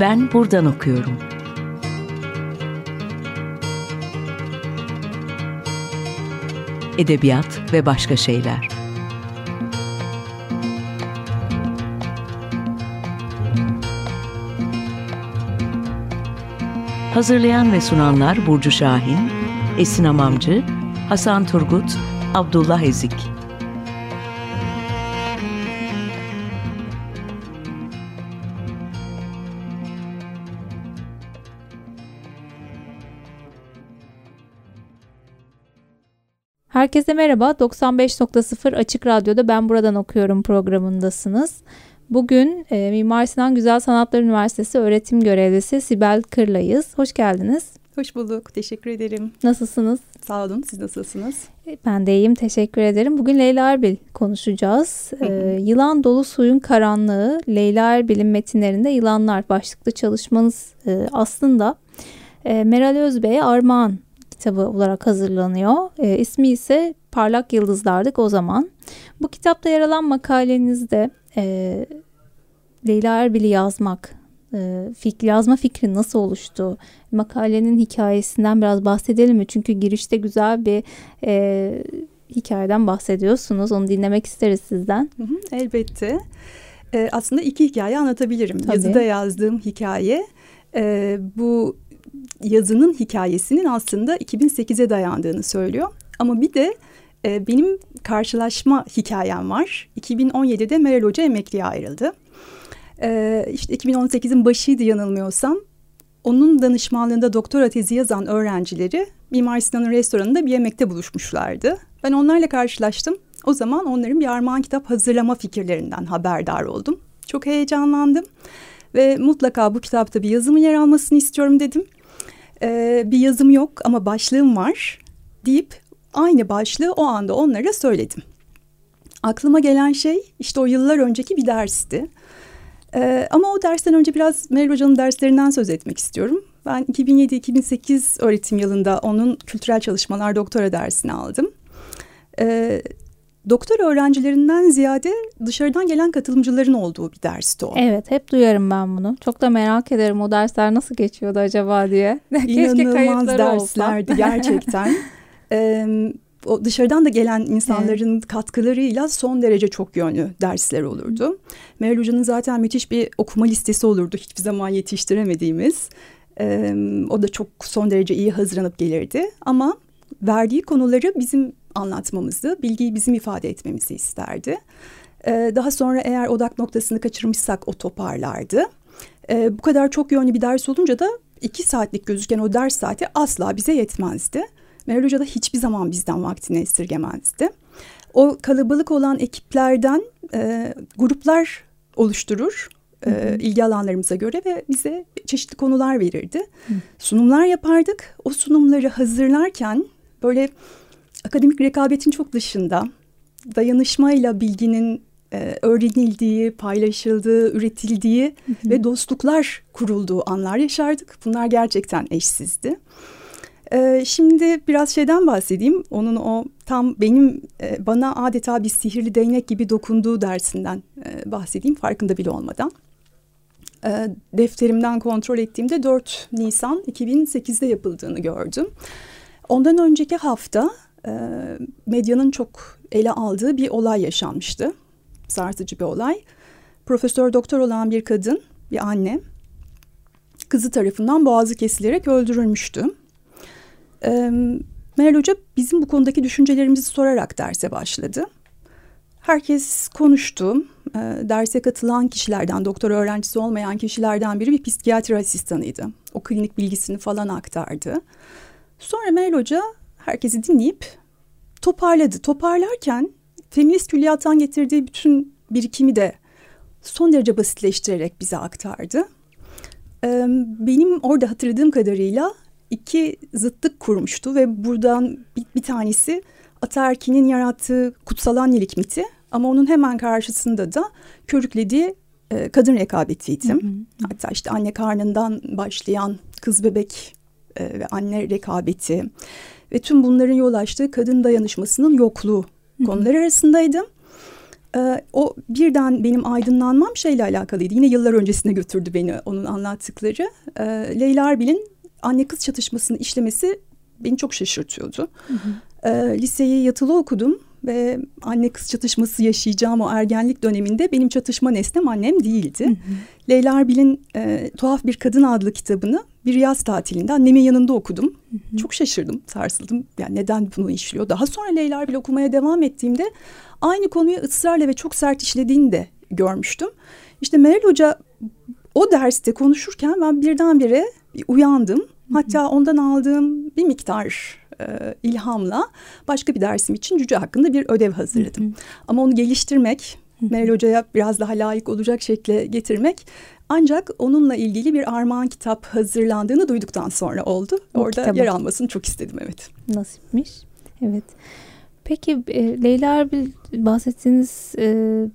Ben buradan okuyorum. Edebiyat ve başka şeyler. Hazırlayan ve sunanlar Burcu Şahin, Esin Amamcı, Hasan Turgut, Abdullah Ezik. Herkese merhaba. 95.0 Açık Radyo'da Ben Buradan Okuyorum programındasınız. Bugün e, Mimar Sinan Güzel Sanatlar Üniversitesi öğretim görevlisi Sibel Kırlay'ız. Hoş geldiniz. Hoş bulduk. Teşekkür ederim. Nasılsınız? Sağ olun. Siz nasılsınız? E, ben de iyiyim. Teşekkür ederim. Bugün Leyla Erbil konuşacağız. Ee, yılan dolu suyun karanlığı, Leyla Erbil'in metinlerinde yılanlar başlıklı çalışmanız e, aslında e, Meral Özbey'e armağan kitabı olarak hazırlanıyor. E, ismi ise Parlak Yıldızlardık o zaman. Bu kitapta yer alan makalenizde e, Leyla Erbil'i yazmak, e, fikri, yazma fikri nasıl oluştu? Makalenin hikayesinden biraz bahsedelim mi? Çünkü girişte güzel bir e, hikayeden bahsediyorsunuz. Onu dinlemek isteriz sizden. Hı hı, elbette. E, aslında iki hikaye anlatabilirim. Tabii. Yazıda yazdığım hikaye e, bu yazının hikayesinin aslında 2008'e dayandığını söylüyor. Ama bir de e, benim karşılaşma hikayem var. 2017'de Meral Hoca emekliye ayrıldı. E, işte 2018'in başıydı yanılmıyorsam. Onun danışmanlığında doktora tezi yazan öğrencileri Mimar Sinan'ın restoranında bir yemekte buluşmuşlardı. Ben onlarla karşılaştım. O zaman onların bir armağan kitap hazırlama fikirlerinden haberdar oldum. Çok heyecanlandım ve mutlaka bu kitapta bir yazımın yer almasını istiyorum dedim. Ee, bir yazım yok ama başlığım var deyip aynı başlığı o anda onlara söyledim. Aklıma gelen şey işte o yıllar önceki bir dersti. Ee, ama o dersten önce biraz Meral Hoca'nın derslerinden söz etmek istiyorum. Ben 2007-2008 öğretim yılında onun kültürel çalışmalar doktora dersini aldım. Ee, doktor öğrencilerinden ziyade dışarıdan gelen katılımcıların olduğu bir dersti o. Evet hep duyarım ben bunu. Çok da merak ederim o dersler nasıl geçiyordu acaba diye. İnanılmaz derslerdi gerçekten. ee, o dışarıdan da gelen insanların evet. katkılarıyla son derece çok yönlü dersler olurdu. Meral Hoca'nın zaten müthiş bir okuma listesi olurdu hiçbir zaman yetiştiremediğimiz. Ee, o da çok son derece iyi hazırlanıp gelirdi ama verdiği konuları bizim anlatmamızı, bilgiyi bizim ifade etmemizi isterdi. Ee, daha sonra eğer odak noktasını kaçırmışsak o toparlardı. Ee, bu kadar çok yönlü bir ders olunca da iki saatlik gözüken o ders saati asla bize yetmezdi. Meral Hoca da hiçbir zaman bizden vaktini esirgemezdi. O kalabalık olan ekiplerden e, gruplar oluşturur e, ilgi alanlarımıza göre ve bize çeşitli konular verirdi. Hı. Sunumlar yapardık. O sunumları hazırlarken böyle akademik rekabetin çok dışında dayanışmayla bilginin e, öğrenildiği, paylaşıldığı, üretildiği hı hı. ve dostluklar kurulduğu anlar yaşardık. Bunlar gerçekten eşsizdi. Ee, şimdi biraz şeyden bahsedeyim. Onun o tam benim e, bana adeta bir sihirli değnek gibi dokunduğu dersinden e, bahsedeyim farkında bile olmadan. E, defterimden kontrol ettiğimde 4 Nisan 2008'de yapıldığını gördüm. Ondan önceki hafta e, medyanın çok ele aldığı bir olay yaşanmıştı. Sarsıcı bir olay. Profesör doktor olan bir kadın, bir anne kızı tarafından boğazı kesilerek öldürülmüştü. E, Meral Hoca bizim bu konudaki düşüncelerimizi sorarak derse başladı. Herkes konuştu. E, derse katılan kişilerden, doktor öğrencisi olmayan kişilerden biri bir psikiyatri asistanıydı. O klinik bilgisini falan aktardı. Sonra Meral Hoca herkesi dinleyip toparladı. Toparlarken feminist külliyattan getirdiği bütün birikimi de son derece basitleştirerek bize aktardı. Ee, benim orada hatırladığım kadarıyla iki zıtlık kurmuştu ve buradan bir, bir tanesi Ataerki'nin yarattığı kutsal annelik miti ama onun hemen karşısında da körüklediği e, kadın rekabetiydi. Hı hı. Hatta işte anne karnından başlayan kız bebek e, ve anne rekabeti ve tüm bunların yol açtığı kadın dayanışmasının yokluğu konular arasındaydı. e, o birden benim aydınlanmam şeyle alakalıydı. Yine yıllar öncesine götürdü beni onun anlattıkları. E, Leyla Erbil'in anne kız çatışmasını işlemesi beni çok şaşırtıyordu. Hı hı. E, liseyi yatılı okudum ve anne kız çatışması yaşayacağım o ergenlik döneminde benim çatışma nesnem annem değildi. Hı hı. Leyla Erbil'in e, Tuhaf Bir Kadın adlı kitabını bir yaz tatilinde annemin yanında okudum. Hı hı. Çok şaşırdım, sarsıldım. Yani neden bunu işliyor? Daha sonra Leyla Erbil okumaya devam ettiğimde aynı konuyu ısrarla ve çok sert işlediğini de görmüştüm. İşte Meral Hoca o derste konuşurken ben birdenbire bir uyandım. Hatta ondan aldığım bir miktar e, ilhamla başka bir dersim için cüce hakkında bir ödev hazırladım. Hı hı. Ama onu geliştirmek, Meral Hoca'ya biraz daha layık olacak şekle getirmek ancak onunla ilgili bir armağan kitap hazırlandığını duyduktan sonra oldu. Bu Orada kitabı. yer almasını çok istedim evet. Nasipmiş. Evet. Peki e, Leyla Erbil bahsettiğiniz e,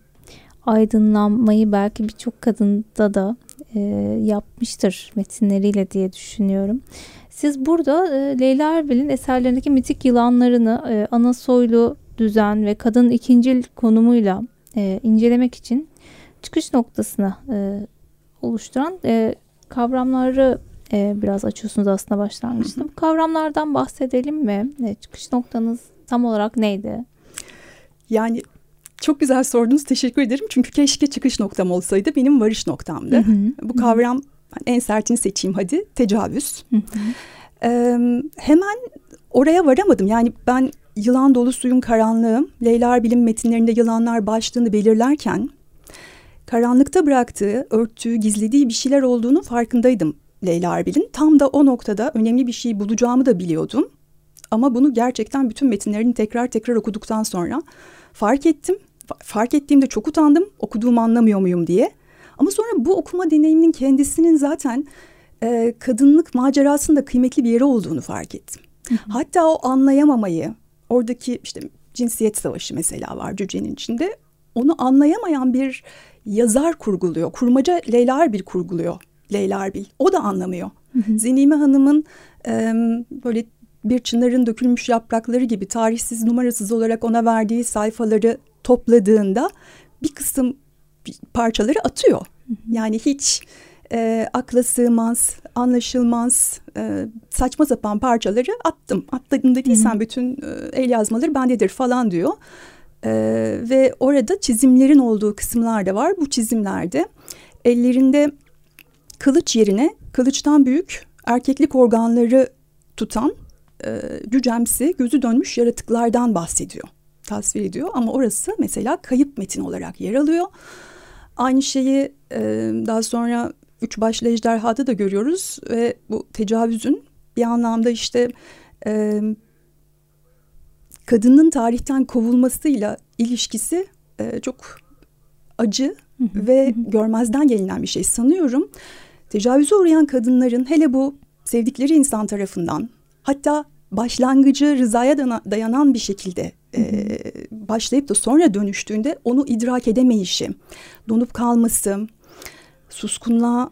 aydınlanmayı belki birçok kadında da e, yapmıştır metinleriyle diye düşünüyorum. Siz burada e, Leyla Erbil'in eserlerindeki mitik yılanlarını e, ana soylu düzen ve kadın ikincil konumuyla e, incelemek için çıkış noktasını e, oluşturan e, kavramları e, biraz açıyorsunuz aslında başlangıçta. Bu kavramlardan bahsedelim mi? E, çıkış noktanız tam olarak neydi? Yani çok güzel sordunuz. Teşekkür ederim. Çünkü keşke çıkış noktam olsaydı. Benim varış noktamdı. Hı hı. Bu kavram en sertini seçeyim hadi. Tecavüz. Hı hı. Ee, hemen oraya varamadım. Yani ben yılan dolu suyun karanlığı, Leyla Bilim metinlerinde yılanlar başlığını belirlerken karanlıkta bıraktığı, örttüğü, gizlediği bir şeyler olduğunu farkındaydım Leyla Erbil'in. Tam da o noktada önemli bir şey bulacağımı da biliyordum. Ama bunu gerçekten bütün metinlerini tekrar tekrar okuduktan sonra fark ettim. Fark ettiğimde çok utandım. Okuduğumu anlamıyor muyum diye. Ama sonra bu okuma deneyiminin kendisinin zaten e, kadınlık macerasında kıymetli bir yeri olduğunu fark ettim. Hatta o anlayamamayı, oradaki işte cinsiyet savaşı mesela var Cüce'nin içinde. Onu anlayamayan bir yazar kurguluyor. Kurmaca Leyla Erbil kurguluyor. Leyla Erbil. O da anlamıyor. Hı Zenime Hanım'ın e, böyle bir çınarın dökülmüş yaprakları gibi tarihsiz numarasız olarak ona verdiği sayfaları topladığında bir kısım parçaları atıyor. Yani hiç e, akla sığmaz, anlaşılmaz, e, saçma sapan parçaları attım. Atladım dediysen bütün e, el yazmaları bendedir falan diyor. E, ve orada çizimlerin olduğu kısımlar da var. Bu çizimlerde ellerinde kılıç yerine kılıçtan büyük erkeklik organları tutan e, cücemsi gözü dönmüş yaratıklardan bahsediyor. Tasvir ediyor ama orası mesela kayıp metin olarak yer alıyor. Aynı şeyi e, daha sonra üç başlı ejderhada da görüyoruz ve bu tecavüzün bir anlamda işte e, kadının tarihten kovulmasıyla ilişkisi e, çok acı ve görmezden gelinen bir şey sanıyorum. Tecavüze uğrayan kadınların hele bu sevdikleri insan tarafından hatta başlangıcı rızaya dayanan bir şekilde e, başlayıp da sonra dönüştüğünde onu idrak edemeyişi, donup kalması, suskunluğa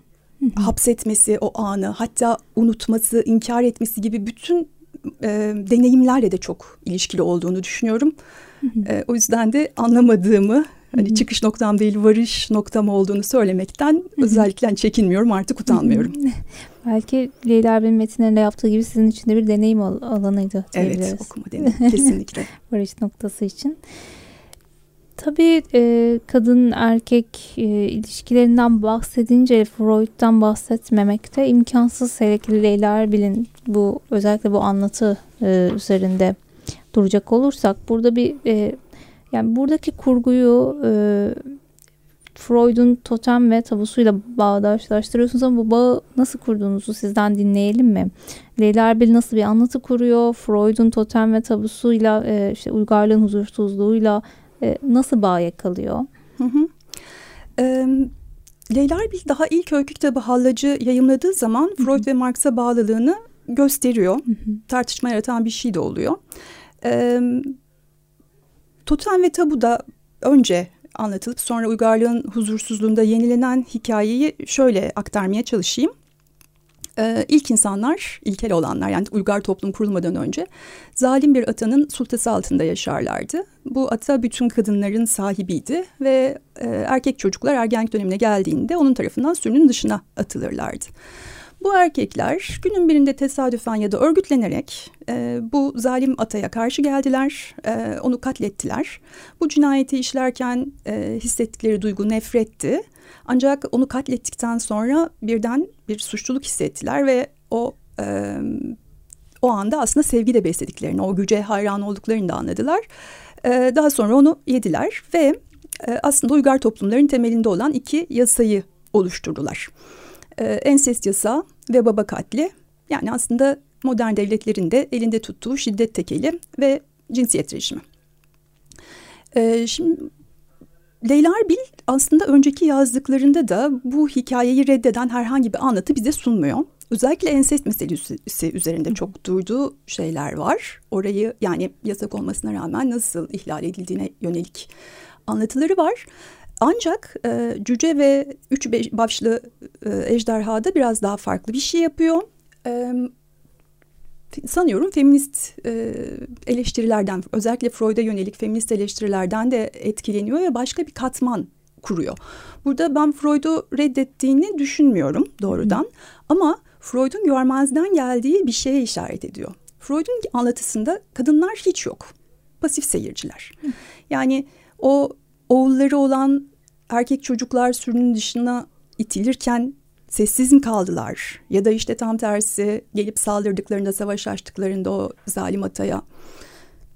hapsetmesi o anı, hatta unutması, inkar etmesi gibi bütün e, deneyimlerle de çok ilişkili olduğunu düşünüyorum. e, o yüzden de anlamadığımı hani çıkış noktam değil varış noktam olduğunu söylemekten özellikle hani çekinmiyorum artık utanmıyorum. Belki Leyla Erbil'in metinlerinde yaptığı gibi sizin için de bir deneyim alanıydı Evet okuma deneyim kesinlikle. varış noktası için. Tabii e, kadın erkek e, ilişkilerinden bahsedince Freud'dan bahsetmemek de imkansız. Ki Leyla Erbil'in bu özellikle bu anlatı e, üzerinde duracak olursak burada bir e, yani buradaki kurguyu e, Freud'un totem ve tabusuyla bağdaşlaştırıyorsunuz ama bu bağı nasıl kurduğunuzu sizden dinleyelim mi? Leyla Erbil nasıl bir anlatı kuruyor? Freud'un totem ve tabusuyla e, işte uygarlığın huzursuzluğuyla e, nasıl bağ yakalıyor? Hı hı. E, Leyla Erbil daha ilk öykü kitabı Hallacı yayımladığı zaman hı hı. Freud ve Marx'a bağlılığını gösteriyor. Hı hı. Tartışma yaratan bir şey de oluyor. E, Totem ve Tabu da önce anlatılıp sonra uygarlığın huzursuzluğunda yenilenen hikayeyi şöyle aktarmaya çalışayım. Ee, ilk insanlar, ilkel olanlar yani uygar toplum kurulmadan önce zalim bir atanın sultası altında yaşarlardı. Bu ata bütün kadınların sahibiydi ve e, erkek çocuklar ergenlik dönemine geldiğinde onun tarafından sürünün dışına atılırlardı. Bu erkekler günün birinde tesadüfen ya da örgütlenerek e, bu zalim ataya karşı geldiler, e, onu katlettiler. Bu cinayeti işlerken e, hissettikleri duygu nefretti. Ancak onu katlettikten sonra birden bir suçluluk hissettiler ve o e, o anda aslında sevgi de beslediklerini, o güce hayran olduklarını da anladılar. E, daha sonra onu yediler ve e, aslında uygar toplumların temelinde olan iki yasayı oluşturdular. E, ensest yasağı ve baba katli. Yani aslında modern devletlerin de elinde tuttuğu şiddet tekeli ve cinsiyet rejimi. E, şimdi Leyla Erbil aslında önceki yazdıklarında da bu hikayeyi reddeden herhangi bir anlatı bize sunmuyor. Özellikle ensest meselesi üzerinde çok durduğu şeyler var. Orayı yani yasak olmasına rağmen nasıl ihlal edildiğine yönelik anlatıları var. Ancak e, cüce ve üç başlı e, ejderhada biraz daha farklı bir şey yapıyor. E, sanıyorum feminist e, eleştirilerden özellikle Freud'a yönelik feminist eleştirilerden de etkileniyor ve başka bir katman kuruyor. Burada ben Freud'u reddettiğini düşünmüyorum doğrudan Hı. ama Freud'un görmezden geldiği bir şeye işaret ediyor. Freud'un anlatısında kadınlar hiç yok. Pasif seyirciler. Hı. Yani o oğulları olan erkek çocuklar sürünün dışına itilirken sessiz mi kaldılar? Ya da işte tam tersi gelip saldırdıklarında, savaş açtıklarında o zalim ataya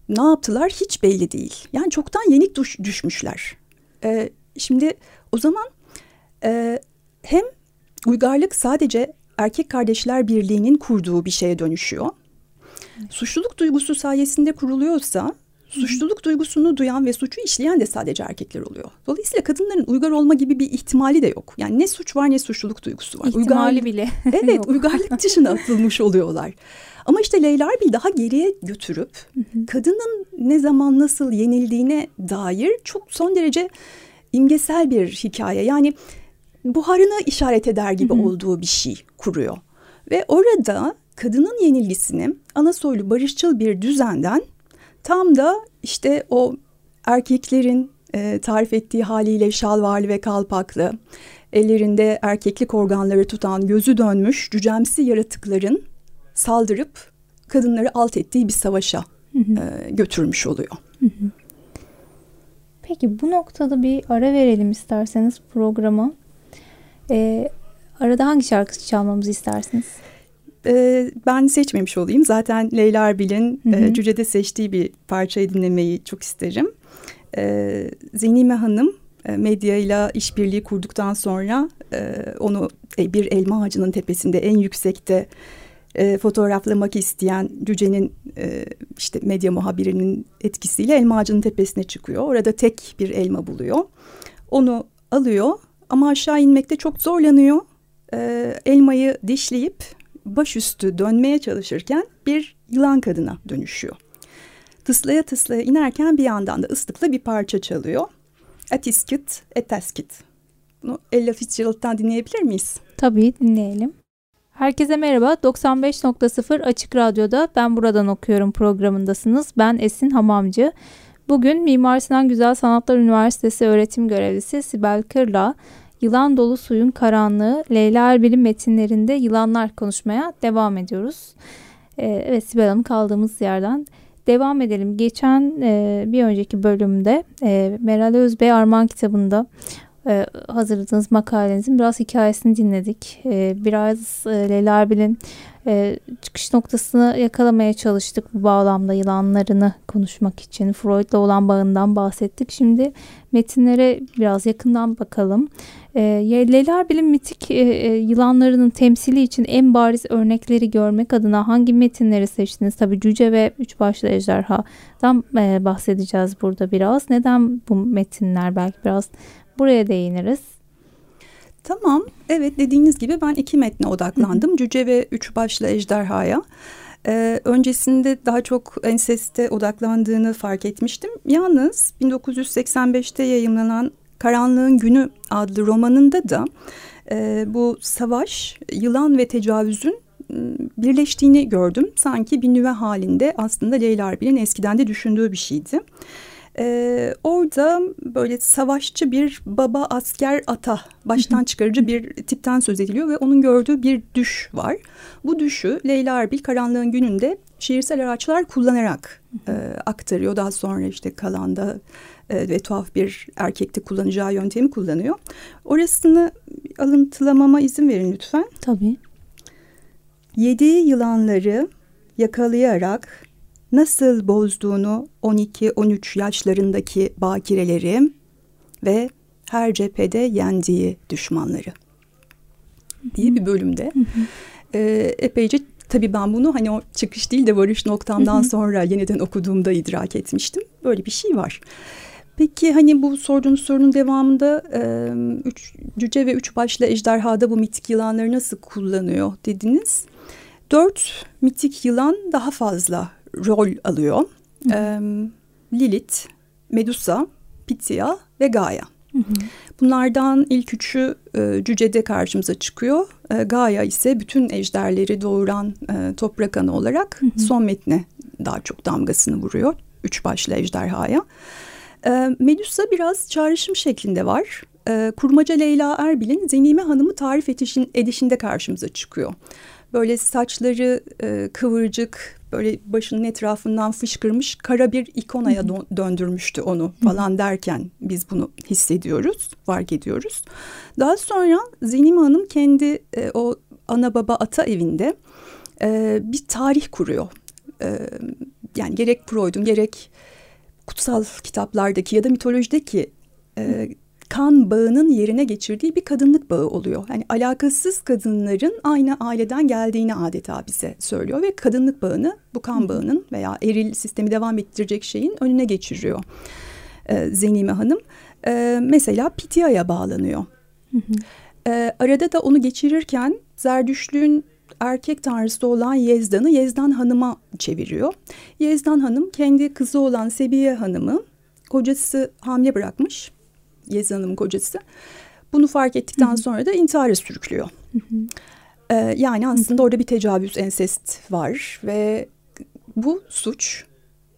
ne yaptılar hiç belli değil. Yani çoktan yenik düş, düşmüşler. Ee, şimdi o zaman e, hem uygarlık sadece erkek kardeşler birliğinin kurduğu bir şeye dönüşüyor. Suçluluk duygusu sayesinde kuruluyorsa suçluluk duygusunu duyan ve suçu işleyen de sadece erkekler oluyor. Dolayısıyla kadınların uygar olma gibi bir ihtimali de yok. Yani ne suç var ne suçluluk duygusu var. İhtimali uygarlık, bile. evet uygarlık dışına atılmış oluyorlar. Ama işte Leyla bir daha geriye götürüp kadının ne zaman nasıl yenildiğine dair çok son derece imgesel bir hikaye. Yani buharını işaret eder gibi olduğu bir şey kuruyor. Ve orada kadının yenilgisini ana soylu barışçıl bir düzenden Tam da işte o erkeklerin e, tarif ettiği haliyle şalvarlı ve kalpaklı, ellerinde erkeklik organları tutan gözü dönmüş cücemsi yaratıkların saldırıp kadınları alt ettiği bir savaşa E, götürmüş oluyor. Peki bu noktada bir ara verelim isterseniz programa. E, arada hangi şarkı çalmamızı istersiniz? E, ben seçmemiş olayım. Zaten Leyla Erbil'in e, Cüce'de seçtiği bir parçayı dinlemeyi çok isterim. E, Zenime Hanım medyayla işbirliği kurduktan sonra e, onu e, bir elma ağacının tepesinde en yüksekte e, fotoğraflamak isteyen Cüce'nin e, işte medya muhabirinin etkisiyle elma ağacının tepesine çıkıyor. Orada tek bir elma buluyor. Onu alıyor ama aşağı inmekte çok zorlanıyor. E, elmayı dişleyip başüstü dönmeye çalışırken bir yılan kadına dönüşüyor. Tıslaya tıslaya inerken bir yandan da ıslıkla bir parça çalıyor. Etiskit, eteskit. Bunu Ella Fitzgerald'dan dinleyebilir miyiz? Tabii dinleyelim. Herkese merhaba. 95.0 Açık Radyo'da Ben Buradan Okuyorum programındasınız. Ben Esin Hamamcı. Bugün Mimar Sinan Güzel Sanatlar Üniversitesi öğretim görevlisi Sibel Kır'la Yılan Dolu Suyun Karanlığı Leyla Erbil'in metinlerinde yılanlar konuşmaya devam ediyoruz. Ee, evet Sibel Hanım kaldığımız yerden devam edelim. Geçen e, bir önceki bölümde e, Meral Özbey Armağan kitabında e, hazırladığınız makalenizin biraz hikayesini dinledik. E, biraz e, Leyla Erbil'in e, çıkış noktasını yakalamaya çalıştık bu bağlamda yılanlarını konuşmak için. Freud'la olan bağından bahsettik. Şimdi metinlere biraz yakından bakalım. E, Leyla Erbil'in mitik e, e, yılanlarının temsili için en bariz örnekleri görmek adına hangi metinleri seçtiniz? Tabii Cüce ve Üç Başlı Ejderha'dan bahsedeceğiz burada biraz. Neden bu metinler belki biraz buraya değiniriz. Tamam, evet dediğiniz gibi ben iki metne odaklandım. Cüce ve Üç Başlı Ejderha'ya. Ee, öncesinde daha çok enseste odaklandığını fark etmiştim. Yalnız 1985'te yayınlanan Karanlığın Günü adlı romanında da e, bu savaş, yılan ve tecavüzün birleştiğini gördüm. Sanki bir nüve halinde aslında Leyla Erbil'in eskiden de düşündüğü bir şeydi. Ee, orada böyle savaşçı bir baba asker ata baştan çıkarıcı bir tipten söz ediliyor ve onun gördüğü bir düş var. Bu düşü Leyla Erbil karanlığın gününde şiirsel araçlar kullanarak e, aktarıyor. Daha sonra işte kalanda e, ve tuhaf bir erkekte kullanacağı yöntemi kullanıyor. Orasını alıntılamama izin verin lütfen. Tabii. Yediği yılanları yakalayarak nasıl bozduğunu 12-13 yaşlarındaki bakireleri ve her cephede yendiği düşmanları diye bir bölümde. Ee, epeyce tabii ben bunu hani o çıkış değil de varış noktamdan sonra yeniden okuduğumda idrak etmiştim. Böyle bir şey var. Peki hani bu sorduğunuz sorunun devamında e, üç, cüce ve üç başlı ejderhada bu mitik yılanları nasıl kullanıyor dediniz. Dört mitik yılan daha fazla rol alıyor. E, Lilith, Medusa, Pitya ve Gaia. Hı hı. Bunlardan ilk üçü e, cücede karşımıza çıkıyor. E, Gaia ise bütün ejderleri doğuran e, toprak anı olarak hı hı. son metne daha çok damgasını vuruyor. Üç başlı ejderhaya. E, Medusa biraz çağrışım şeklinde var. E, Kurmaca Leyla Erbil'in Zenime Hanım'ı tarif edişin, edişinde karşımıza çıkıyor. Böyle saçları e, kıvırcık, böyle başının etrafından fışkırmış kara bir ikonaya döndürmüştü onu falan derken biz bunu hissediyoruz, fark ediyoruz. Daha sonra Zenime Hanım kendi e, o ana baba ata evinde e, bir tarih kuruyor. E, yani gerek Freud'un gerek kutsal kitaplardaki ya da mitolojideki e, kan bağının yerine geçirdiği bir kadınlık bağı oluyor. Yani alakasız kadınların aynı aileden geldiğini adeta bize söylüyor ve kadınlık bağını bu kan bağının veya eril sistemi devam ettirecek şeyin önüne geçiriyor e, Zenime Hanım. E, mesela Pitya'ya bağlanıyor. E, arada da onu geçirirken Zerdüşlüğün erkek tanrısı olan Yezdan'ı Yezdan Hanım'a çeviriyor. Yezdan Hanım kendi kızı olan Sebiye Hanım'ı kocası hamile bırakmış Yezid Hanım'ın kocası. Bunu fark ettikten Hı-hı. sonra da intihara sürüklüyor. Ee, yani aslında Hı-hı. orada bir tecavüz, ensest var ve bu suç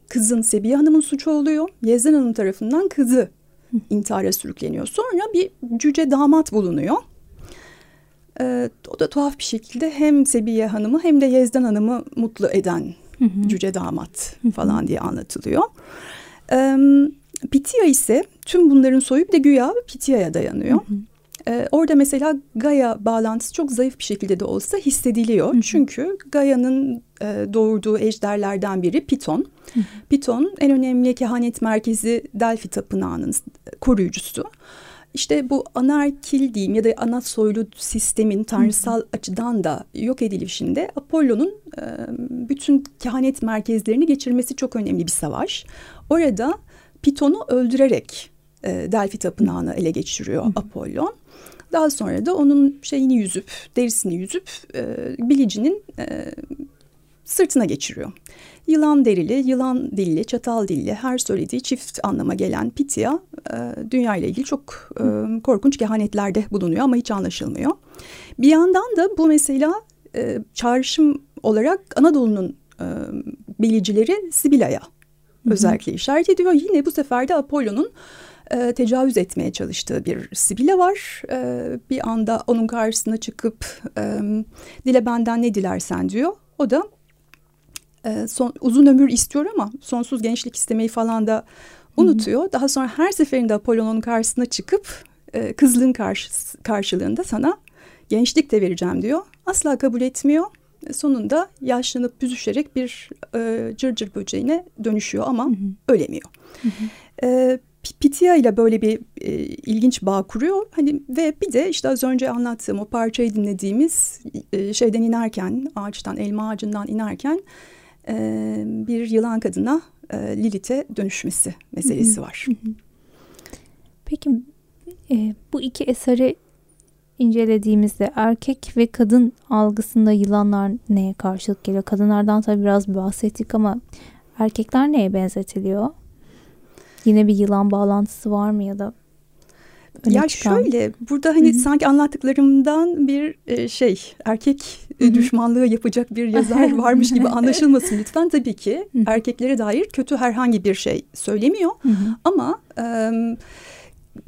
kızın Sebiye Hanım'ın suçu oluyor. Yezid Hanım tarafından kızı Hı-hı. intihara sürükleniyor. Sonra bir cüce damat bulunuyor. Ee, o da tuhaf bir şekilde hem Sebiye Hanım'ı hem de Yezdan Hanım'ı mutlu eden Hı-hı. cüce damat Hı-hı. falan diye anlatılıyor. Ee, Pitya ise tüm bunların soyu bir de güya Pitya'ya dayanıyor. Hı hı. Ee, orada mesela Gaia bağlantısı çok zayıf bir şekilde de olsa hissediliyor. Hı. Çünkü Gaia'nın e, doğurduğu ejderlerden biri Piton. Hı. Piton en önemli kehanet merkezi Delphi Tapınağı'nın koruyucusu. İşte bu anarkil diyeyim ya da ana soylu sistemin tanrısal Hı. açıdan da yok edilişinde Apollo'nun e, bütün kehanet merkezlerini geçirmesi çok önemli bir savaş. Orada Piton'u öldürerek e, Delphi tapınağını ele geçiriyor Hı. Apollon. Daha sonra da onun şeyini yüzüp, derisini yüzüp e, bilicinin e, sırtına geçiriyor. Yılan derili, yılan dilli, çatal dilli her söylediği çift anlama gelen Pitya e, dünya ile ilgili çok e, korkunç kehanetlerde bulunuyor ama hiç anlaşılmıyor. Bir yandan da bu mesela e, çağrışım olarak Anadolu'nun e, bilicileri Sibila'ya özellikle işaret ediyor. Yine bu sefer de Apollo'nun e, tecavüz etmeye çalıştığı bir Sibile var. E, bir anda onun karşısına çıkıp e, dile benden ne dilersen diyor. O da e, son, uzun ömür istiyor ama sonsuz gençlik istemeyi falan da unutuyor. Hı-hı. Daha sonra her seferinde Apollo'nun karşısına çıkıp e, kızlığın karşı, karşılığında sana gençlik de vereceğim diyor. Asla kabul etmiyor sonunda yaşlanıp büzüşerek bir e, cırcır böceğine dönüşüyor ama hı hı. ölemiyor. Hı hı. E, Pitya ile böyle bir e, ilginç bağ kuruyor. Hani ve bir de işte az önce anlattığım o parçayı dinlediğimiz e, şeyden inerken, ağaçtan, elma ağacından inerken e, bir yılan kadına e, Lilith'e dönüşmesi meselesi hı hı. var. Hı hı. Peki e, bu iki eseri incelediğimizde erkek ve kadın algısında yılanlar neye karşılık geliyor? Kadınlardan tabii biraz bahsettik ama erkekler neye benzetiliyor? Yine bir yılan bağlantısı var mı ya da? öne ya çıkan? şöyle burada hani Hı-hı. sanki anlattıklarımdan bir e, şey erkek Hı-hı. düşmanlığı yapacak bir yazar varmış gibi anlaşılmasın lütfen. Tabii ki Hı-hı. erkeklere dair kötü herhangi bir şey söylemiyor Hı-hı. ama e,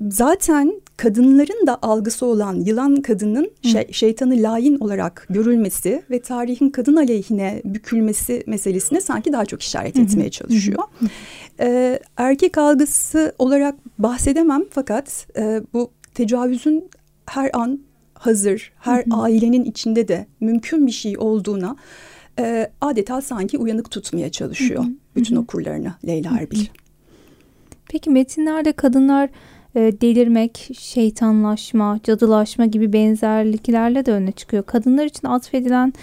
zaten kadınların da algısı olan yılan kadının şey, şeytanı layin olarak görülmesi ve tarihin kadın aleyhine bükülmesi meselesine sanki daha çok işaret etmeye çalışıyor. Ee, erkek algısı olarak bahsedemem fakat e, bu tecavüzün her an hazır, her ailenin içinde de mümkün bir şey olduğuna e, adeta sanki uyanık tutmaya çalışıyor bütün okurlarını Leyla Erbil. Peki metinlerde kadınlar delirmek, şeytanlaşma, cadılaşma gibi benzerliklerle de öne çıkıyor. Kadınlar için atfedilen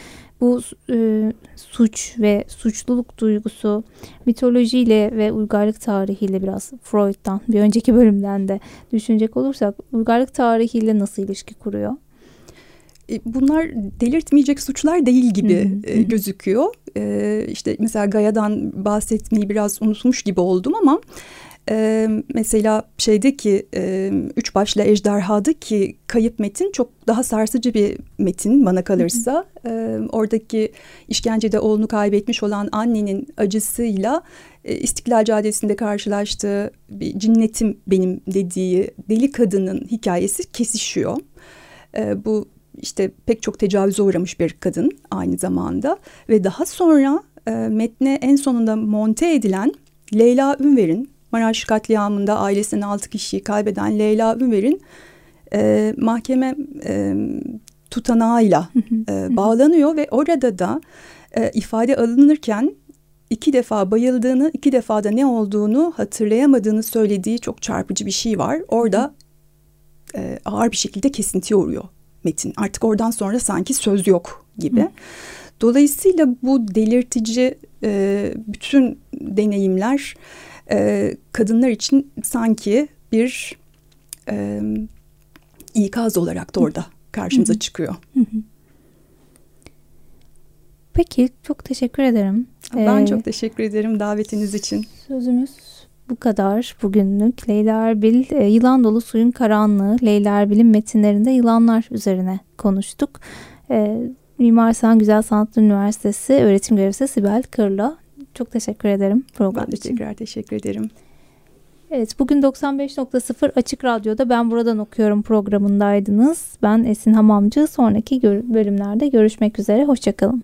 bu e, suç ve suçluluk duygusu mitolojiyle ve uygarlık tarihiyle biraz Freud'dan bir önceki bölümden de düşünecek olursak uygarlık tarihiyle nasıl ilişki kuruyor? E, bunlar delirtmeyecek suçlar değil gibi e, gözüküyor. E, işte mesela Gaya'dan bahsetmeyi biraz unutmuş gibi oldum ama e, mesela şeydeki e, Üç Başlı Ejderha'da ki kayıp metin çok daha sarsıcı bir metin bana kalırsa. E, oradaki işkencede oğlunu kaybetmiş olan annenin acısıyla e, İstiklal Caddesi'nde karşılaştığı bir cinnetim benim dediği deli kadının hikayesi kesişiyor. E, bu işte pek çok tecavüze uğramış bir kadın aynı zamanda ve daha sonra e, metne en sonunda monte edilen Leyla Ünver'in Maraş katliamında ailesinin altı kişiyi kaybeden Leyla Ünver'in e, mahkeme e, tutanağıyla e, bağlanıyor ve orada da e, ifade alınırken iki defa bayıldığını, iki defa da ne olduğunu hatırlayamadığını söylediği çok çarpıcı bir şey var. Orada e, ağır bir şekilde kesintiye uğruyor metin. Artık oradan sonra sanki söz yok gibi. Dolayısıyla bu delirtici e, bütün deneyimler e, kadınlar için sanki bir e, ikaz olarak da orada karşımıza çıkıyor. Peki çok teşekkür ederim. Ben ee, çok teşekkür ederim davetiniz için. Sözümüz bu kadar bugünlük. Leyla Erbil, e, Yılan Dolu Suyun Karanlığı, Leyla Erbil'in metinlerinde yılanlar üzerine konuştuk. E, Mimar Sinan Güzel Sanatlar Üniversitesi öğretim görevlisi Sibel Kırla çok teşekkür ederim program ben de için. tekrar teşekkür ederim. Evet bugün 95.0 Açık Radyo'da Ben Buradan Okuyorum programındaydınız. Ben Esin Hamamcı. Sonraki bölümlerde görüşmek üzere. Hoşçakalın.